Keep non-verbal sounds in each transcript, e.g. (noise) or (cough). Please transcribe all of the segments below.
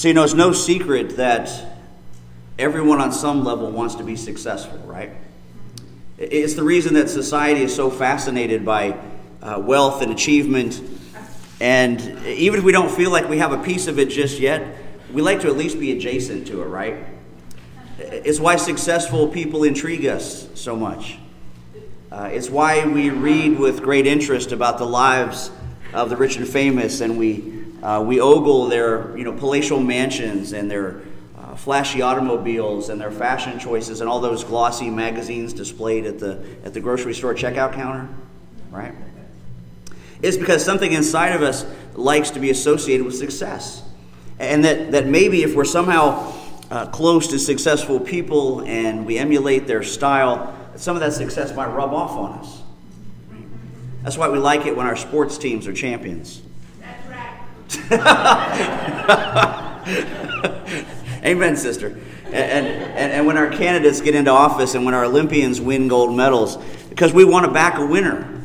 So, you know, it's no secret that everyone on some level wants to be successful, right? It's the reason that society is so fascinated by uh, wealth and achievement. And even if we don't feel like we have a piece of it just yet, we like to at least be adjacent to it, right? It's why successful people intrigue us so much. Uh, it's why we read with great interest about the lives of the rich and famous, and we, uh, we ogle their you know, palatial mansions and their uh, flashy automobiles and their fashion choices and all those glossy magazines displayed at the, at the grocery store checkout counter, right? It's because something inside of us likes to be associated with success. And that, that maybe if we're somehow uh, close to successful people and we emulate their style, some of that success might rub off on us. That's why we like it when our sports teams are champions. (laughs) Amen, sister. And, and, and when our candidates get into office and when our Olympians win gold medals, because we want to back a winner.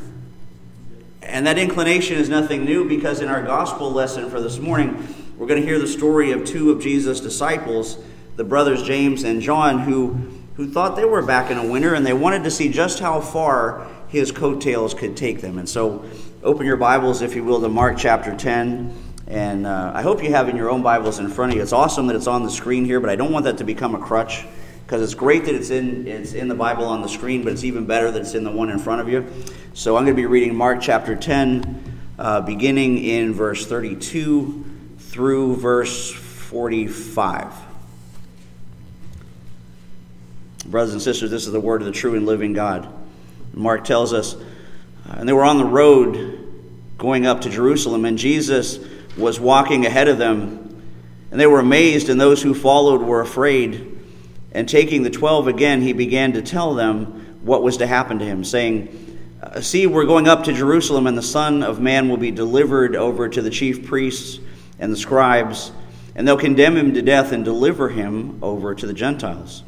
And that inclination is nothing new because in our gospel lesson for this morning, we're going to hear the story of two of Jesus' disciples, the brothers James and John, who, who thought they were backing a winner and they wanted to see just how far his coattails could take them. And so, open your Bibles, if you will, to Mark chapter 10. And uh, I hope you have in your own Bibles in front of you. It's awesome that it's on the screen here, but I don't want that to become a crutch because it's great that it's in it's in the Bible on the screen, but it's even better that it's in the one in front of you. So I'm going to be reading Mark chapter 10, uh, beginning in verse 32 through verse 45. Brothers and sisters, this is the word of the true and living God. Mark tells us, uh, and they were on the road going up to Jerusalem, and Jesus was walking ahead of them. And they were amazed, and those who followed were afraid. And taking the twelve again, he began to tell them what was to happen to him, saying, uh, See, we're going up to Jerusalem, and the Son of Man will be delivered over to the chief priests and the scribes, and they'll condemn him to death and deliver him over to the Gentiles.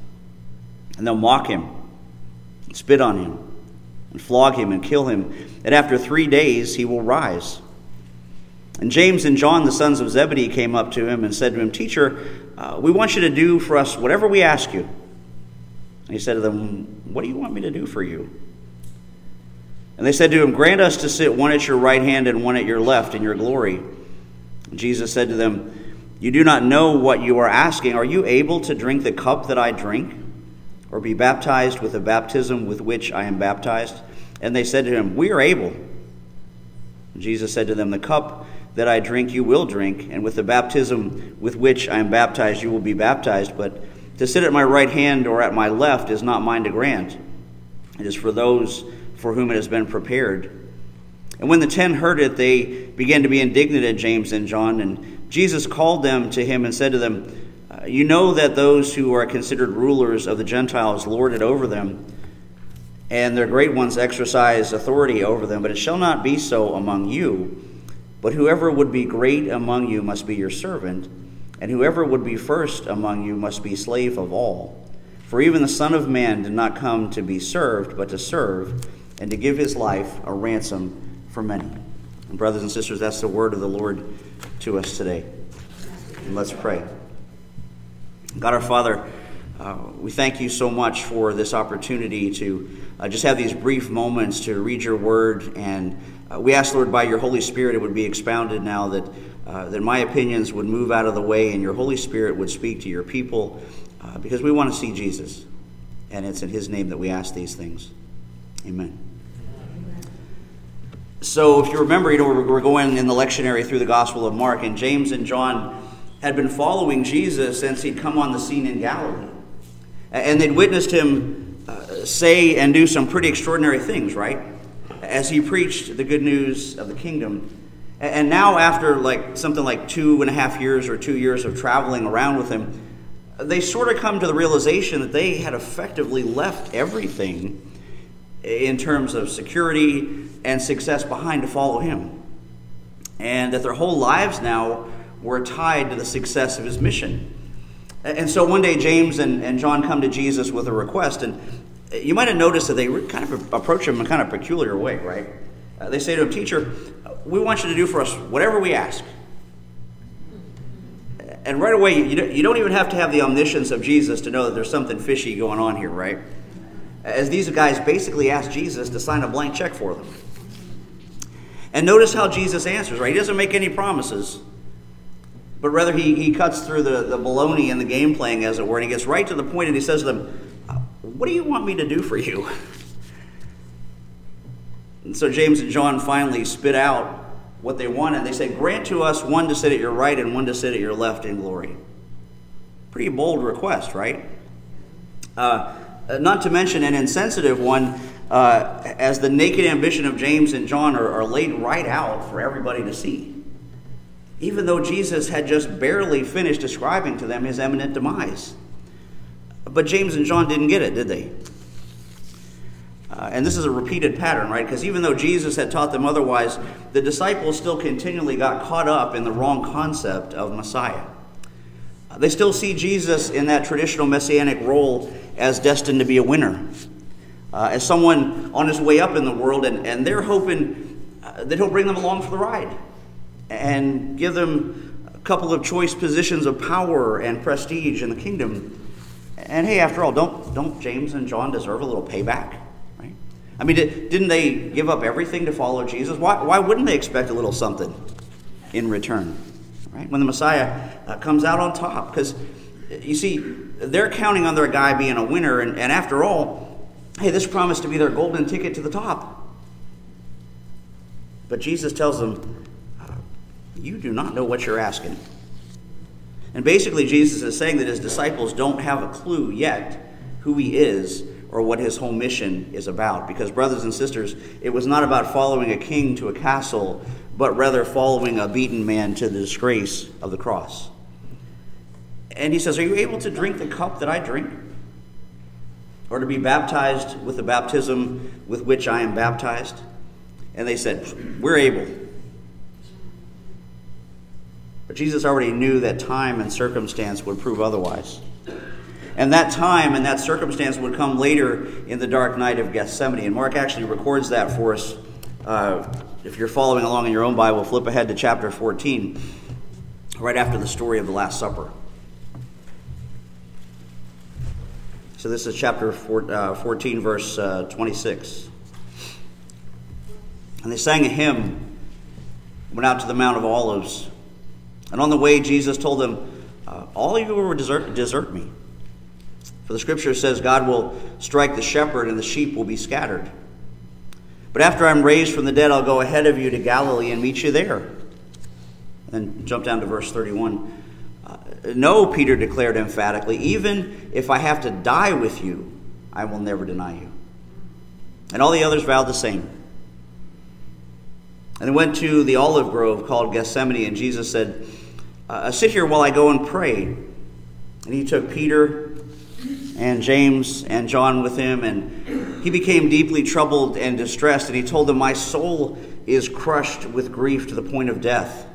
And they'll mock him, and spit on him, and flog him, and kill him. And after three days, he will rise. And James and John, the sons of Zebedee, came up to him and said to him, Teacher, uh, we want you to do for us whatever we ask you. And he said to them, What do you want me to do for you? And they said to him, Grant us to sit one at your right hand and one at your left in your glory. And Jesus said to them, You do not know what you are asking. Are you able to drink the cup that I drink, or be baptized with the baptism with which I am baptized? And they said to him, We are able. And Jesus said to them, The cup that I drink, you will drink, and with the baptism with which I am baptized, you will be baptized. But to sit at my right hand or at my left is not mine to grant. It is for those for whom it has been prepared. And when the ten heard it, they began to be indignant at James and John. And Jesus called them to him and said to them, uh, You know that those who are considered rulers of the Gentiles lord it over them, and their great ones exercise authority over them. But it shall not be so among you. But whoever would be great among you must be your servant, and whoever would be first among you must be slave of all. For even the Son of Man did not come to be served, but to serve, and to give his life a ransom for many. And brothers and sisters, that's the word of the Lord to us today. And let's pray. God our Father, uh, we thank you so much for this opportunity to uh, just have these brief moments to read your word and uh, we ask, Lord, by your Holy Spirit, it would be expounded now that, uh, that my opinions would move out of the way and your Holy Spirit would speak to your people uh, because we want to see Jesus. And it's in his name that we ask these things. Amen. So, if you remember, you know, we're going in the lectionary through the Gospel of Mark, and James and John had been following Jesus since he'd come on the scene in Galilee. And they'd witnessed him uh, say and do some pretty extraordinary things, right? As he preached the good news of the kingdom. And now, after like something like two and a half years or two years of traveling around with him, they sort of come to the realization that they had effectively left everything in terms of security and success behind to follow him. And that their whole lives now were tied to the success of his mission. And so one day, James and, and John come to Jesus with a request, and you might have noticed that they kind of approach him in a kind of peculiar way, right? Uh, they say to him, Teacher, we want you to do for us whatever we ask. And right away, you don't even have to have the omniscience of Jesus to know that there's something fishy going on here, right? As these guys basically ask Jesus to sign a blank check for them. And notice how Jesus answers, right? He doesn't make any promises, but rather he, he cuts through the, the baloney and the game playing, as it were, and he gets right to the point and he says to them, What do you want me to do for you? And so James and John finally spit out what they wanted. They said, Grant to us one to sit at your right and one to sit at your left in glory. Pretty bold request, right? Uh, not to mention an insensitive one, uh, as the naked ambition of James and John are, are laid right out for everybody to see. Even though Jesus had just barely finished describing to them his imminent demise. But James and John didn't get it, did they? Uh, and this is a repeated pattern, right? Because even though Jesus had taught them otherwise, the disciples still continually got caught up in the wrong concept of Messiah. Uh, they still see Jesus in that traditional messianic role as destined to be a winner, uh, as someone on his way up in the world, and, and they're hoping uh, that he'll bring them along for the ride and give them a couple of choice positions of power and prestige in the kingdom. And hey, after all, don't, don't James and John deserve a little payback? Right? I mean, didn't they give up everything to follow Jesus? Why, why wouldn't they expect a little something in return? Right? When the Messiah uh, comes out on top. Because, you see, they're counting on their guy being a winner, and, and after all, hey, this promised to be their golden ticket to the top. But Jesus tells them, uh, You do not know what you're asking. And basically, Jesus is saying that his disciples don't have a clue yet who he is or what his whole mission is about. Because, brothers and sisters, it was not about following a king to a castle, but rather following a beaten man to the disgrace of the cross. And he says, Are you able to drink the cup that I drink? Or to be baptized with the baptism with which I am baptized? And they said, We're able. But Jesus already knew that time and circumstance would prove otherwise. And that time and that circumstance would come later in the dark night of Gethsemane. And Mark actually records that for us. Uh, if you're following along in your own Bible, flip ahead to chapter 14, right after the story of the Last Supper. So this is chapter uh, 14, verse uh, 26. And they sang a hymn, went out to the Mount of Olives. And on the way, Jesus told them, uh, All of you will desert, desert me. For the scripture says, God will strike the shepherd and the sheep will be scattered. But after I'm raised from the dead, I'll go ahead of you to Galilee and meet you there. And jump down to verse 31. Uh, no, Peter declared emphatically, even if I have to die with you, I will never deny you. And all the others vowed the same. And they went to the olive grove called Gethsemane, and Jesus said, uh, Sit here while I go and pray. And he took Peter and James and John with him, and he became deeply troubled and distressed, and he told them, My soul is crushed with grief to the point of death.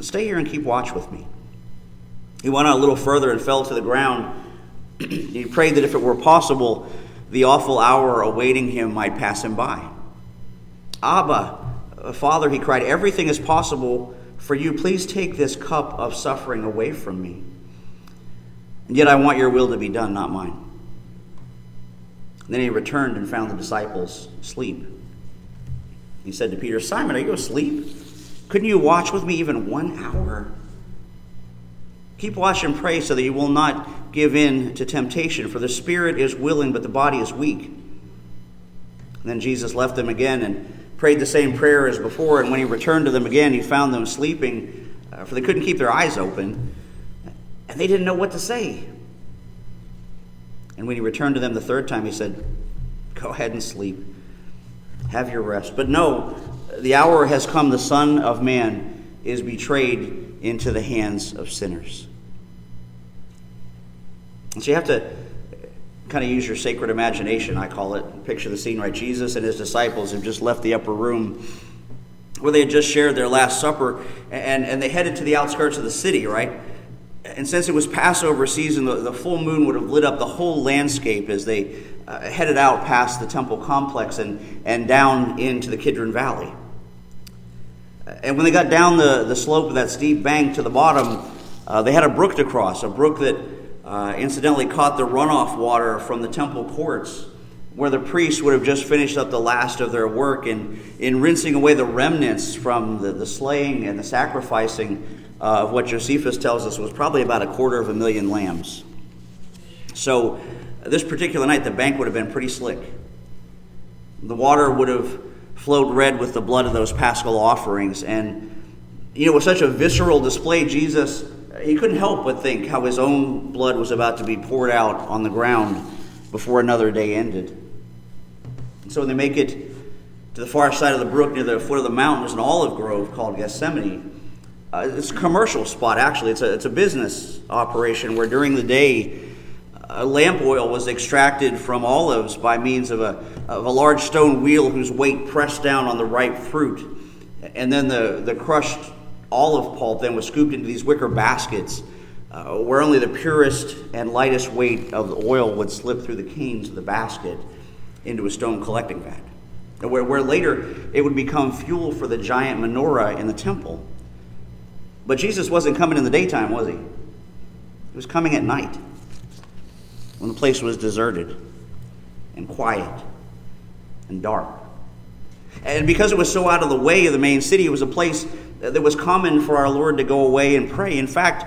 Stay here and keep watch with me. He went on a little further and fell to the ground. (clears throat) he prayed that if it were possible, the awful hour awaiting him might pass him by. Abba, Father, he cried, everything is possible for you. Please take this cup of suffering away from me. And yet I want your will to be done, not mine. And then he returned and found the disciples asleep. He said to Peter, Simon, are you asleep? Couldn't you watch with me even one hour? Keep watch and pray so that you will not give in to temptation, for the spirit is willing, but the body is weak. And then Jesus left them again and prayed the same prayer as before. And when he returned to them again, he found them sleeping, uh, for they couldn't keep their eyes open and they didn't know what to say. And when he returned to them the third time, he said, Go ahead and sleep. Have your rest. But no, the hour has come, the Son of Man is betrayed into the hands of sinners. So you have to kind of use your sacred imagination, I call it. Picture the scene, right? Jesus and his disciples have just left the upper room where they had just shared their Last Supper, and, and they headed to the outskirts of the city, right? And since it was Passover season, the, the, full moon would have lit up the whole landscape as they uh, headed out past the temple complex and, and down into the Kidron Valley. And when they got down the, the slope of that steep bank to the bottom, Uh, they had a brook to cross, a brook that uh, incidentally caught the runoff water from the temple courts, where the priests would have just finished up the last of their work in, in rinsing away the remnants from the, the slaying and the sacrificing uh, of what Josephus tells us was probably about a quarter of a million lambs. So, this particular night, the bank would have been pretty slick. The water would have flowed red with the blood of those paschal offerings. And, you know, with such a visceral display, Jesus, he couldn't help but think how his own blood was about to be poured out on the ground before another day ended. And so when they make it to the far side of the brook near the foot of the mountain, there's an olive grove called Gethsemane. Uh, it's a commercial spot, actually. It's a, it's a business operation where during the day, uh, lamp oil was extracted from olives by means of a, of a large stone wheel whose weight pressed down on the ripe fruit. And then the, the crushed olive pulp then was scooped into these wicker baskets uh, where only the purest and lightest weight of the oil would slip through the canes of the basket into a stone collecting vat. Where, where later it would become fuel for the giant menorah in the temple. But Jesus wasn't coming in the daytime, was he? He was coming at night when the place was deserted and quiet and dark. And because it was so out of the way of the main city, it was a place that was common for our Lord to go away and pray. In fact,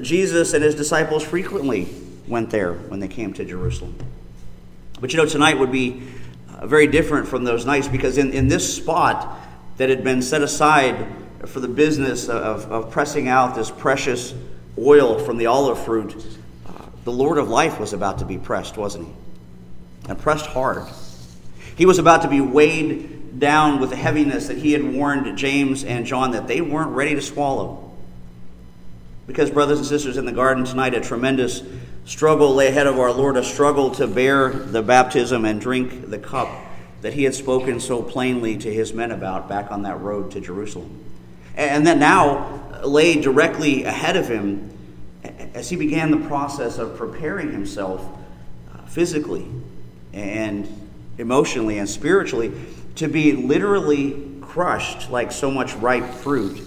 Jesus and his disciples frequently went there when they came to Jerusalem. But you know, tonight would be uh, very different from those nights because in, in this spot that had been set aside for the business of, of pressing out this precious oil from the olive fruit, the Lord of life was about to be pressed, wasn't he? And pressed hard. He was about to be weighed down with the heaviness that he had warned James and John that they weren't ready to swallow. Because, brothers and sisters, in the garden tonight, a tremendous struggle lay ahead of our Lord, a struggle to bear the baptism and drink the cup that he had spoken so plainly to his men about back on that road to Jerusalem. And that now lay directly ahead of him as he began the process of preparing himself uh, physically and emotionally and spiritually to be literally crushed like so much ripe fruit,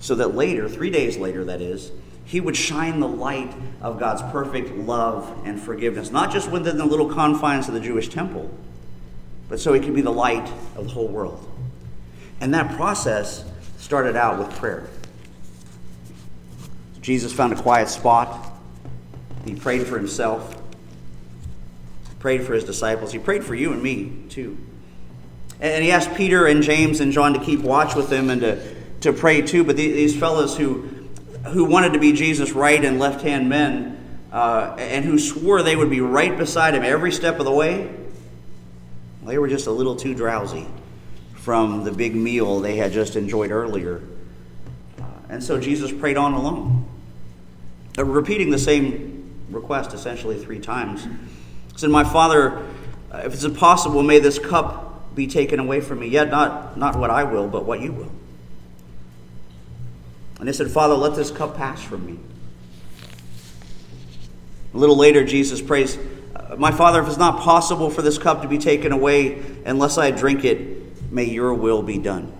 so that later, three days later, that is, he would shine the light of God's perfect love and forgiveness, not just within the little confines of the Jewish temple, but so he could be the light of the whole world. And that process started out with prayer. Jesus found a quiet spot. He prayed for himself, prayed for his disciples, he prayed for you and me too. And he asked Peter and James and John to keep watch with him and to, to pray too. But these fellows who, who wanted to be Jesus' right and left hand men uh, and who swore they would be right beside him every step of the way, they were just a little too drowsy from the big meal they had just enjoyed earlier. Uh, and so Jesus prayed on alone. Uh, repeating the same request essentially three times. He said, My Father, uh, if it's impossible, may this cup be taken away from me. Yet not, not what I will, but what you will. And he said, Father, let this cup pass from me. A little later, Jesus prays, My Father, if it's not possible for this cup to be taken away unless I drink it, may your will be done.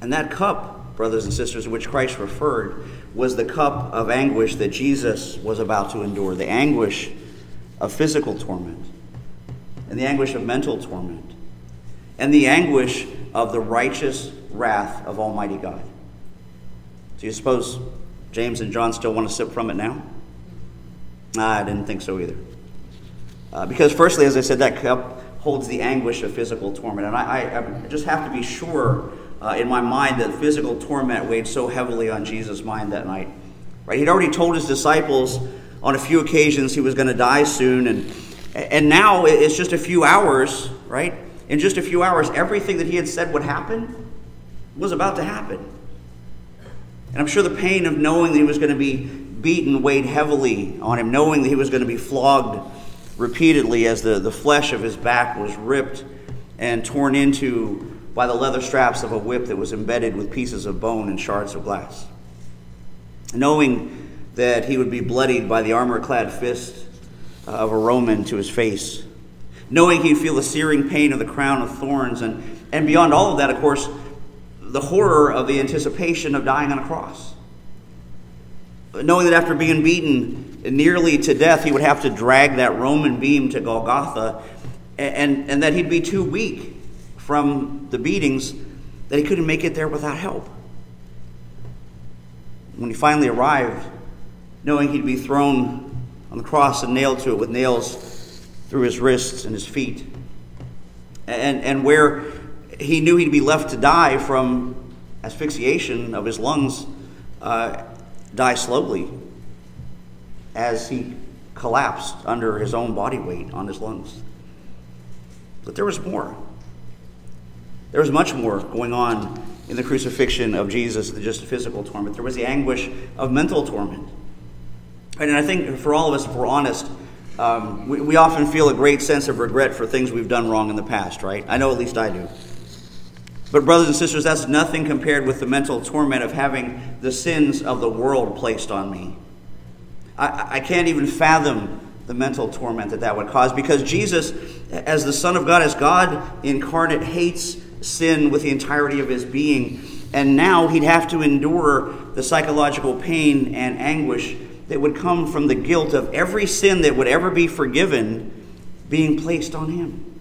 And that cup, brothers and sisters, which Christ referred, was the cup of anguish that Jesus was about to endure the anguish of physical torment, and the anguish of mental torment, and the anguish of the righteous wrath of Almighty God. Do you suppose James and John still want to sip from it now? I didn't think so either. Uh, because, firstly, as I said, that cup holds the anguish of physical torment. And I, I, I just have to be sure uh, in my mind that physical torment weighed so heavily on Jesus' mind that night. Right? He'd already told his disciples on a few occasions he was going to die soon, and and now it's just a few hours, right? In just a few hours, everything that he had said would happen was about to happen. And I'm sure the pain of knowing that he was going to be beaten weighed heavily on him, knowing that he was going to be flogged repeatedly as the, the flesh of his back was ripped and torn into by the leather straps of a whip that was embedded with pieces of bone and shards of glass. Knowing that he would be bloodied by the armor clad fist of a Roman to his face. Knowing he'd feel the searing pain of the crown of thorns. And, and beyond all of that, of course, the horror of the anticipation of dying on a cross. knowing that after being beaten nearly to death, he would have to drag that Roman beam to Golgotha, and, and that he'd be too weak from the beatings that he couldn't make it there without help. When he finally arrived, knowing he'd be thrown on the cross and nailed to it with nails through his wrists and his feet, and, and where he knew he'd be left to die from asphyxiation of his lungs, uh, die slowly as he collapsed under his own body weight on his lungs. But there was more. There was much more going on in the crucifixion of Jesus than just physical torment. There was the anguish of mental torment. And I think for all of us, if we're honest, um, we, we often feel a great sense of regret for things we've done wrong in the past, right? I know at least I do. But, brothers and sisters, that's nothing compared with the mental torment of having the sins of the world placed on me. I, I can't even fathom the mental torment that that would cause because Jesus, as the Son of God, as God incarnate, hates sin with the entirety of his being. And now he'd have to endure the psychological pain and anguish that would come from the guilt of every sin that would ever be forgiven being placed on him.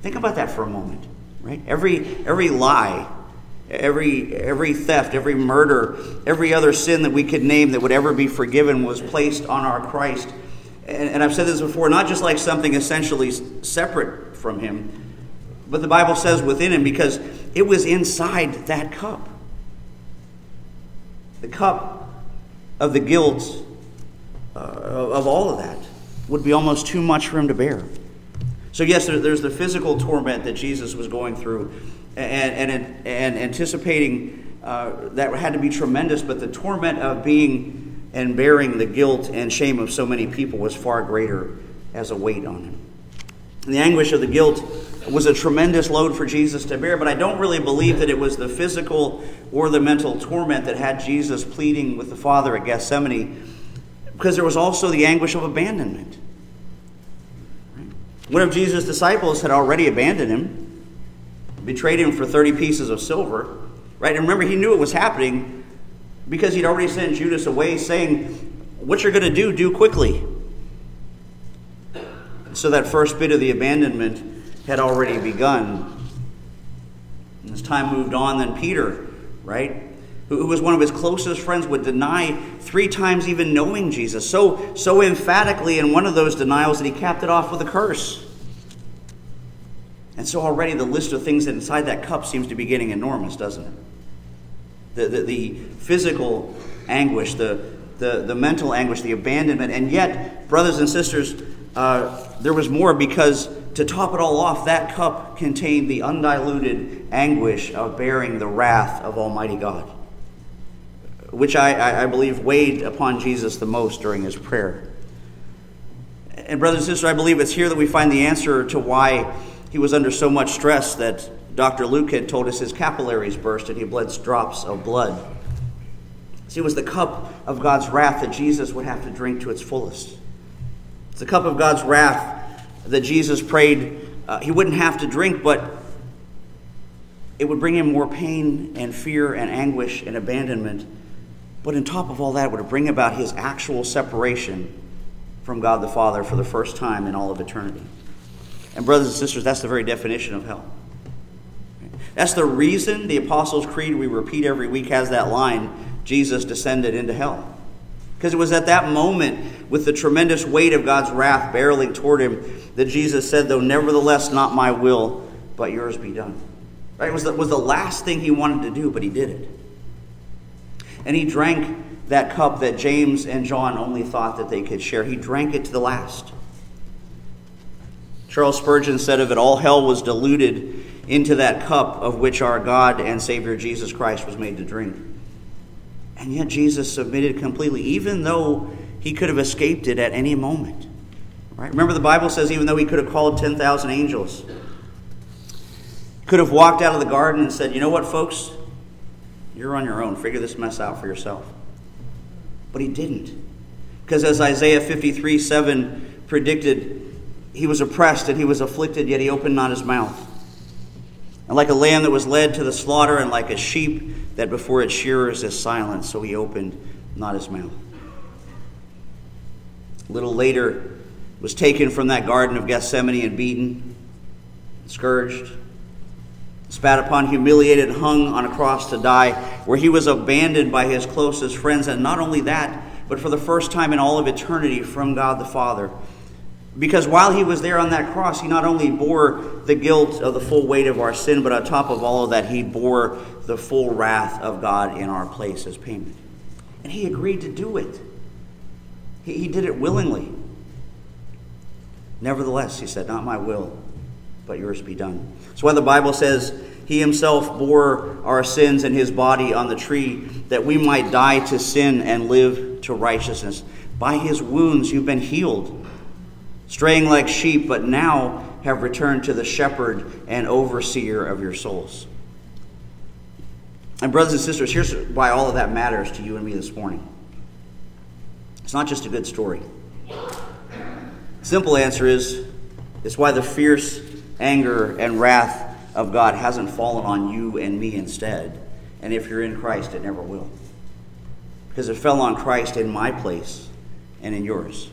Think about that for a moment right? Every, every lie, every, every theft, every murder, every other sin that we could name that would ever be forgiven was placed on our Christ. And, and I've said this before, not just like something essentially separate from Him, but the Bible says within Him because it was inside that cup. The cup of the guilt uh, of all of that would be almost too much for Him to bear. So, yes, there, there's the physical torment that Jesus was going through and, and, and anticipating uh, that had to be tremendous, but the torment of being and bearing the guilt and shame of so many people was far greater as a weight on him. The anguish of the guilt was a tremendous load for Jesus to bear, but I don't really believe that it was the physical or the mental torment that had Jesus pleading with the Father at Gethsemane, because there was also the anguish of abandonment. One of Jesus' disciples had already abandoned him, betrayed him for 30 pieces of silver. Right? And remember, he knew it was happening because he'd already sent Judas away saying, What you're going to do, do quickly. So that first bit of the abandonment had already begun. And as time moved on, then Peter, right, who was one of his closest friends, would deny three times even knowing Jesus. So, so emphatically in one of those denials that he capped it off with a curse. And so already the list of things inside that cup seems to be getting enormous, doesn't it? The, the, the physical anguish, the, the, the mental anguish, the abandonment. And yet, brothers and sisters, uh, there was more because to top it all off, that cup contained the undiluted anguish of bearing the wrath of Almighty God which I, I believe weighed upon Jesus the most during his prayer. And, brothers and sisters, I believe it's here that we find the answer to why he was under so much stress that Dr. Luke had told us his capillaries burst and he bled drops of blood. See, it was the cup of God's wrath that Jesus would have to drink to its fullest. It's the cup of God's wrath that Jesus prayed uh, he wouldn't have to drink, but it would bring him more pain and fear and anguish and abandonment but on top of all that, would bring about his actual separation from God the Father for the first time in all of eternity. And, brothers and sisters, that's the very definition of hell. That's the reason the Apostles' Creed we repeat every week has that line Jesus descended into hell. Because it was at that moment, with the tremendous weight of God's wrath barreling toward him, that Jesus said, Though nevertheless not my will, but yours be done. Right? It was the, was the last thing he wanted to do, but he did it. And he drank that cup that James and John only thought that they could share. He drank it to the last. Charles Spurgeon said of it, all hell was diluted into that cup of which our God and Savior Jesus Christ was made to drink. And yet Jesus submitted completely, even though he could have escaped it at any moment. Right? Remember, the Bible says even though he could have called 10,000 angels, could have walked out of the garden and said, You know what, folks? You're on your own. Figure this mess out for yourself. But he didn't. Because as Isaiah 53 7 predicted, he was oppressed and he was afflicted, yet he opened not his mouth. And like a lamb that was led to the slaughter, and like a sheep that before its shearers is silent, so he opened not his mouth. A little later, was taken from that garden of Gethsemane and beaten, scourged, spat upon, humiliated, hung on a cross to die, where he was abandoned by his closest friends. And not only that, but for the first time in all of eternity from God the Father. Because while he was there on that cross, he not only bore the guilt of the full weight of our sin, but on top of all of that, he bore the full wrath of God in our place as payment. And he agreed to do it. He, he did it willingly. Nevertheless, he said, Not my will, but yours be done. That's why the Bible says he himself bore our sins in his body on the tree that we might die to sin and live to righteousness. By his wounds you've been healed, straying like sheep, but now have returned to the shepherd and overseer of your souls. And, brothers and sisters, here's why all of that matters to you and me this morning. It's not just a good story. Simple answer is it's why the fierce anger and wrath of God hasn't fallen on you and me instead. And if you're in Christ, it never will. Because it fell on Christ in my place and in yours.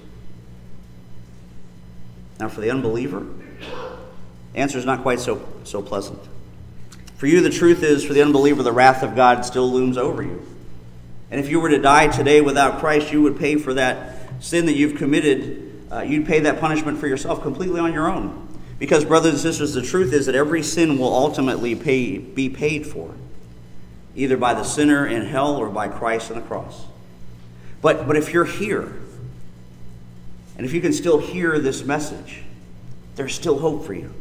Now, for the unbeliever, the answer is not quite so, so pleasant. For you, the truth is, for the unbeliever, the wrath of God still looms over you. And if you were to die today without Christ, you would pay for that sin that you've committed. Uh, you'd pay that punishment for yourself completely on your own. Because, brothers and sisters, the truth is that every sin will ultimately pay, be paid for, either by the sinner in hell or by Christ on the cross. But, but if you're here, and if you can still hear this message, there's still hope for you.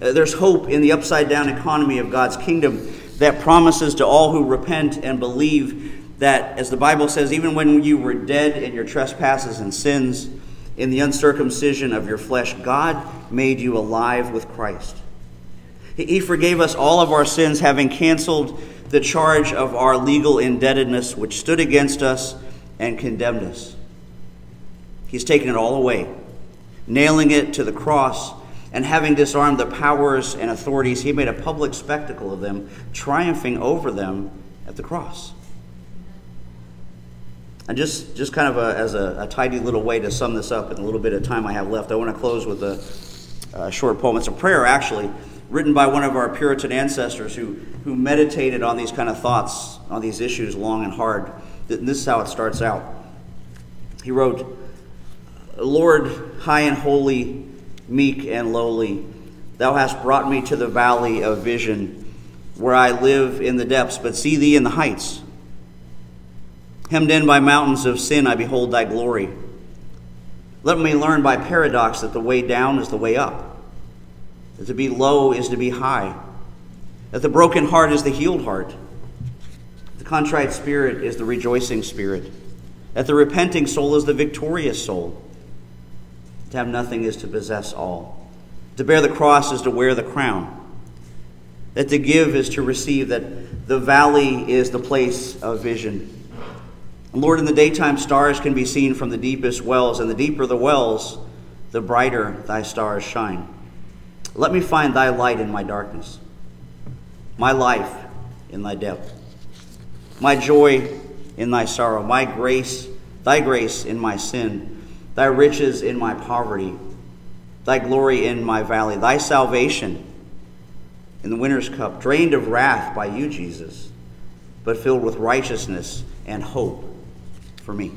Uh, there's hope in the upside down economy of God's kingdom that promises to all who repent and believe that, as the Bible says, even when you were dead in your trespasses and sins, in the uncircumcision of your flesh, God made you alive with Christ. He forgave us all of our sins, having canceled the charge of our legal indebtedness, which stood against us and condemned us. He's taken it all away, nailing it to the cross, and having disarmed the powers and authorities, he made a public spectacle of them, triumphing over them at the cross. And just, just kind of a, as a, a, tidy little way to sum this up in a little bit of time I have left, I want to close with a, a short poem. It's a prayer, actually, written by one of our Puritan ancestors who, who meditated on these kind of thoughts, on these issues long and hard. And This is how it starts out. He wrote, Lord, high and holy, meek and lowly, thou hast brought me to the valley of vision, where I live in the depths, but see thee in the heights. Hemmed in by mountains of sin, I behold thy glory. Let me learn by paradox that the way down is the way up, that to be low is to be high, that the broken heart is the healed heart, the contrite spirit is the rejoicing spirit, that the repenting soul is the victorious soul. To have nothing is to possess all. To bear the cross is to wear the crown. That to give is to receive, that the valley is the place of vision Lord, in the daytime, stars can be seen from the deepest wells, and the deeper the wells, the brighter thy stars shine. Let me find thy light in my darkness, my life in thy depth, my joy in thy sorrow, my grace, thy grace in my sin, thy riches in my poverty, thy glory in my valley, thy salvation in the winter's cup, drained of wrath by you, Jesus, but filled with righteousness and hope for me.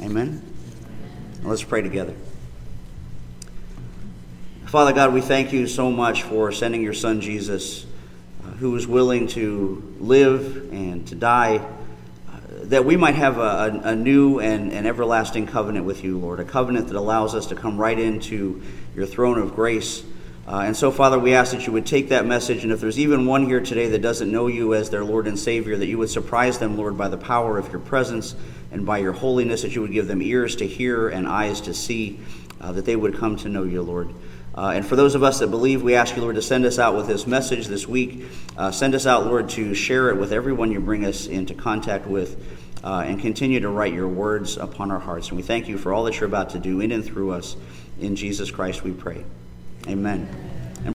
Amen? let's pray together. Father God, we thank you so much for sending your son Jesus, uh, who was willing to live and to die, that we might have a, a, a new and, everlasting covenant with you, Lord, a covenant that allows us to come right into your throne of grace. Uh, and so, Father, we ask that you would take that message, and if there's even one here today that doesn't know you as their Lord and Savior, that you would surprise them, Lord, by the power of your presence and by your holiness, that you would give them ears to hear and eyes to see, uh, that they would come to know you, Lord. Uh, and for those of us that believe, we ask you, Lord, to send us out with this message this week. Uh, send us out, Lord, to share it with everyone you bring us into contact with. Uh, and continue to write your words upon our hearts. And we thank you for all that you're about to do in and through us. In Jesus Christ we pray. Amen.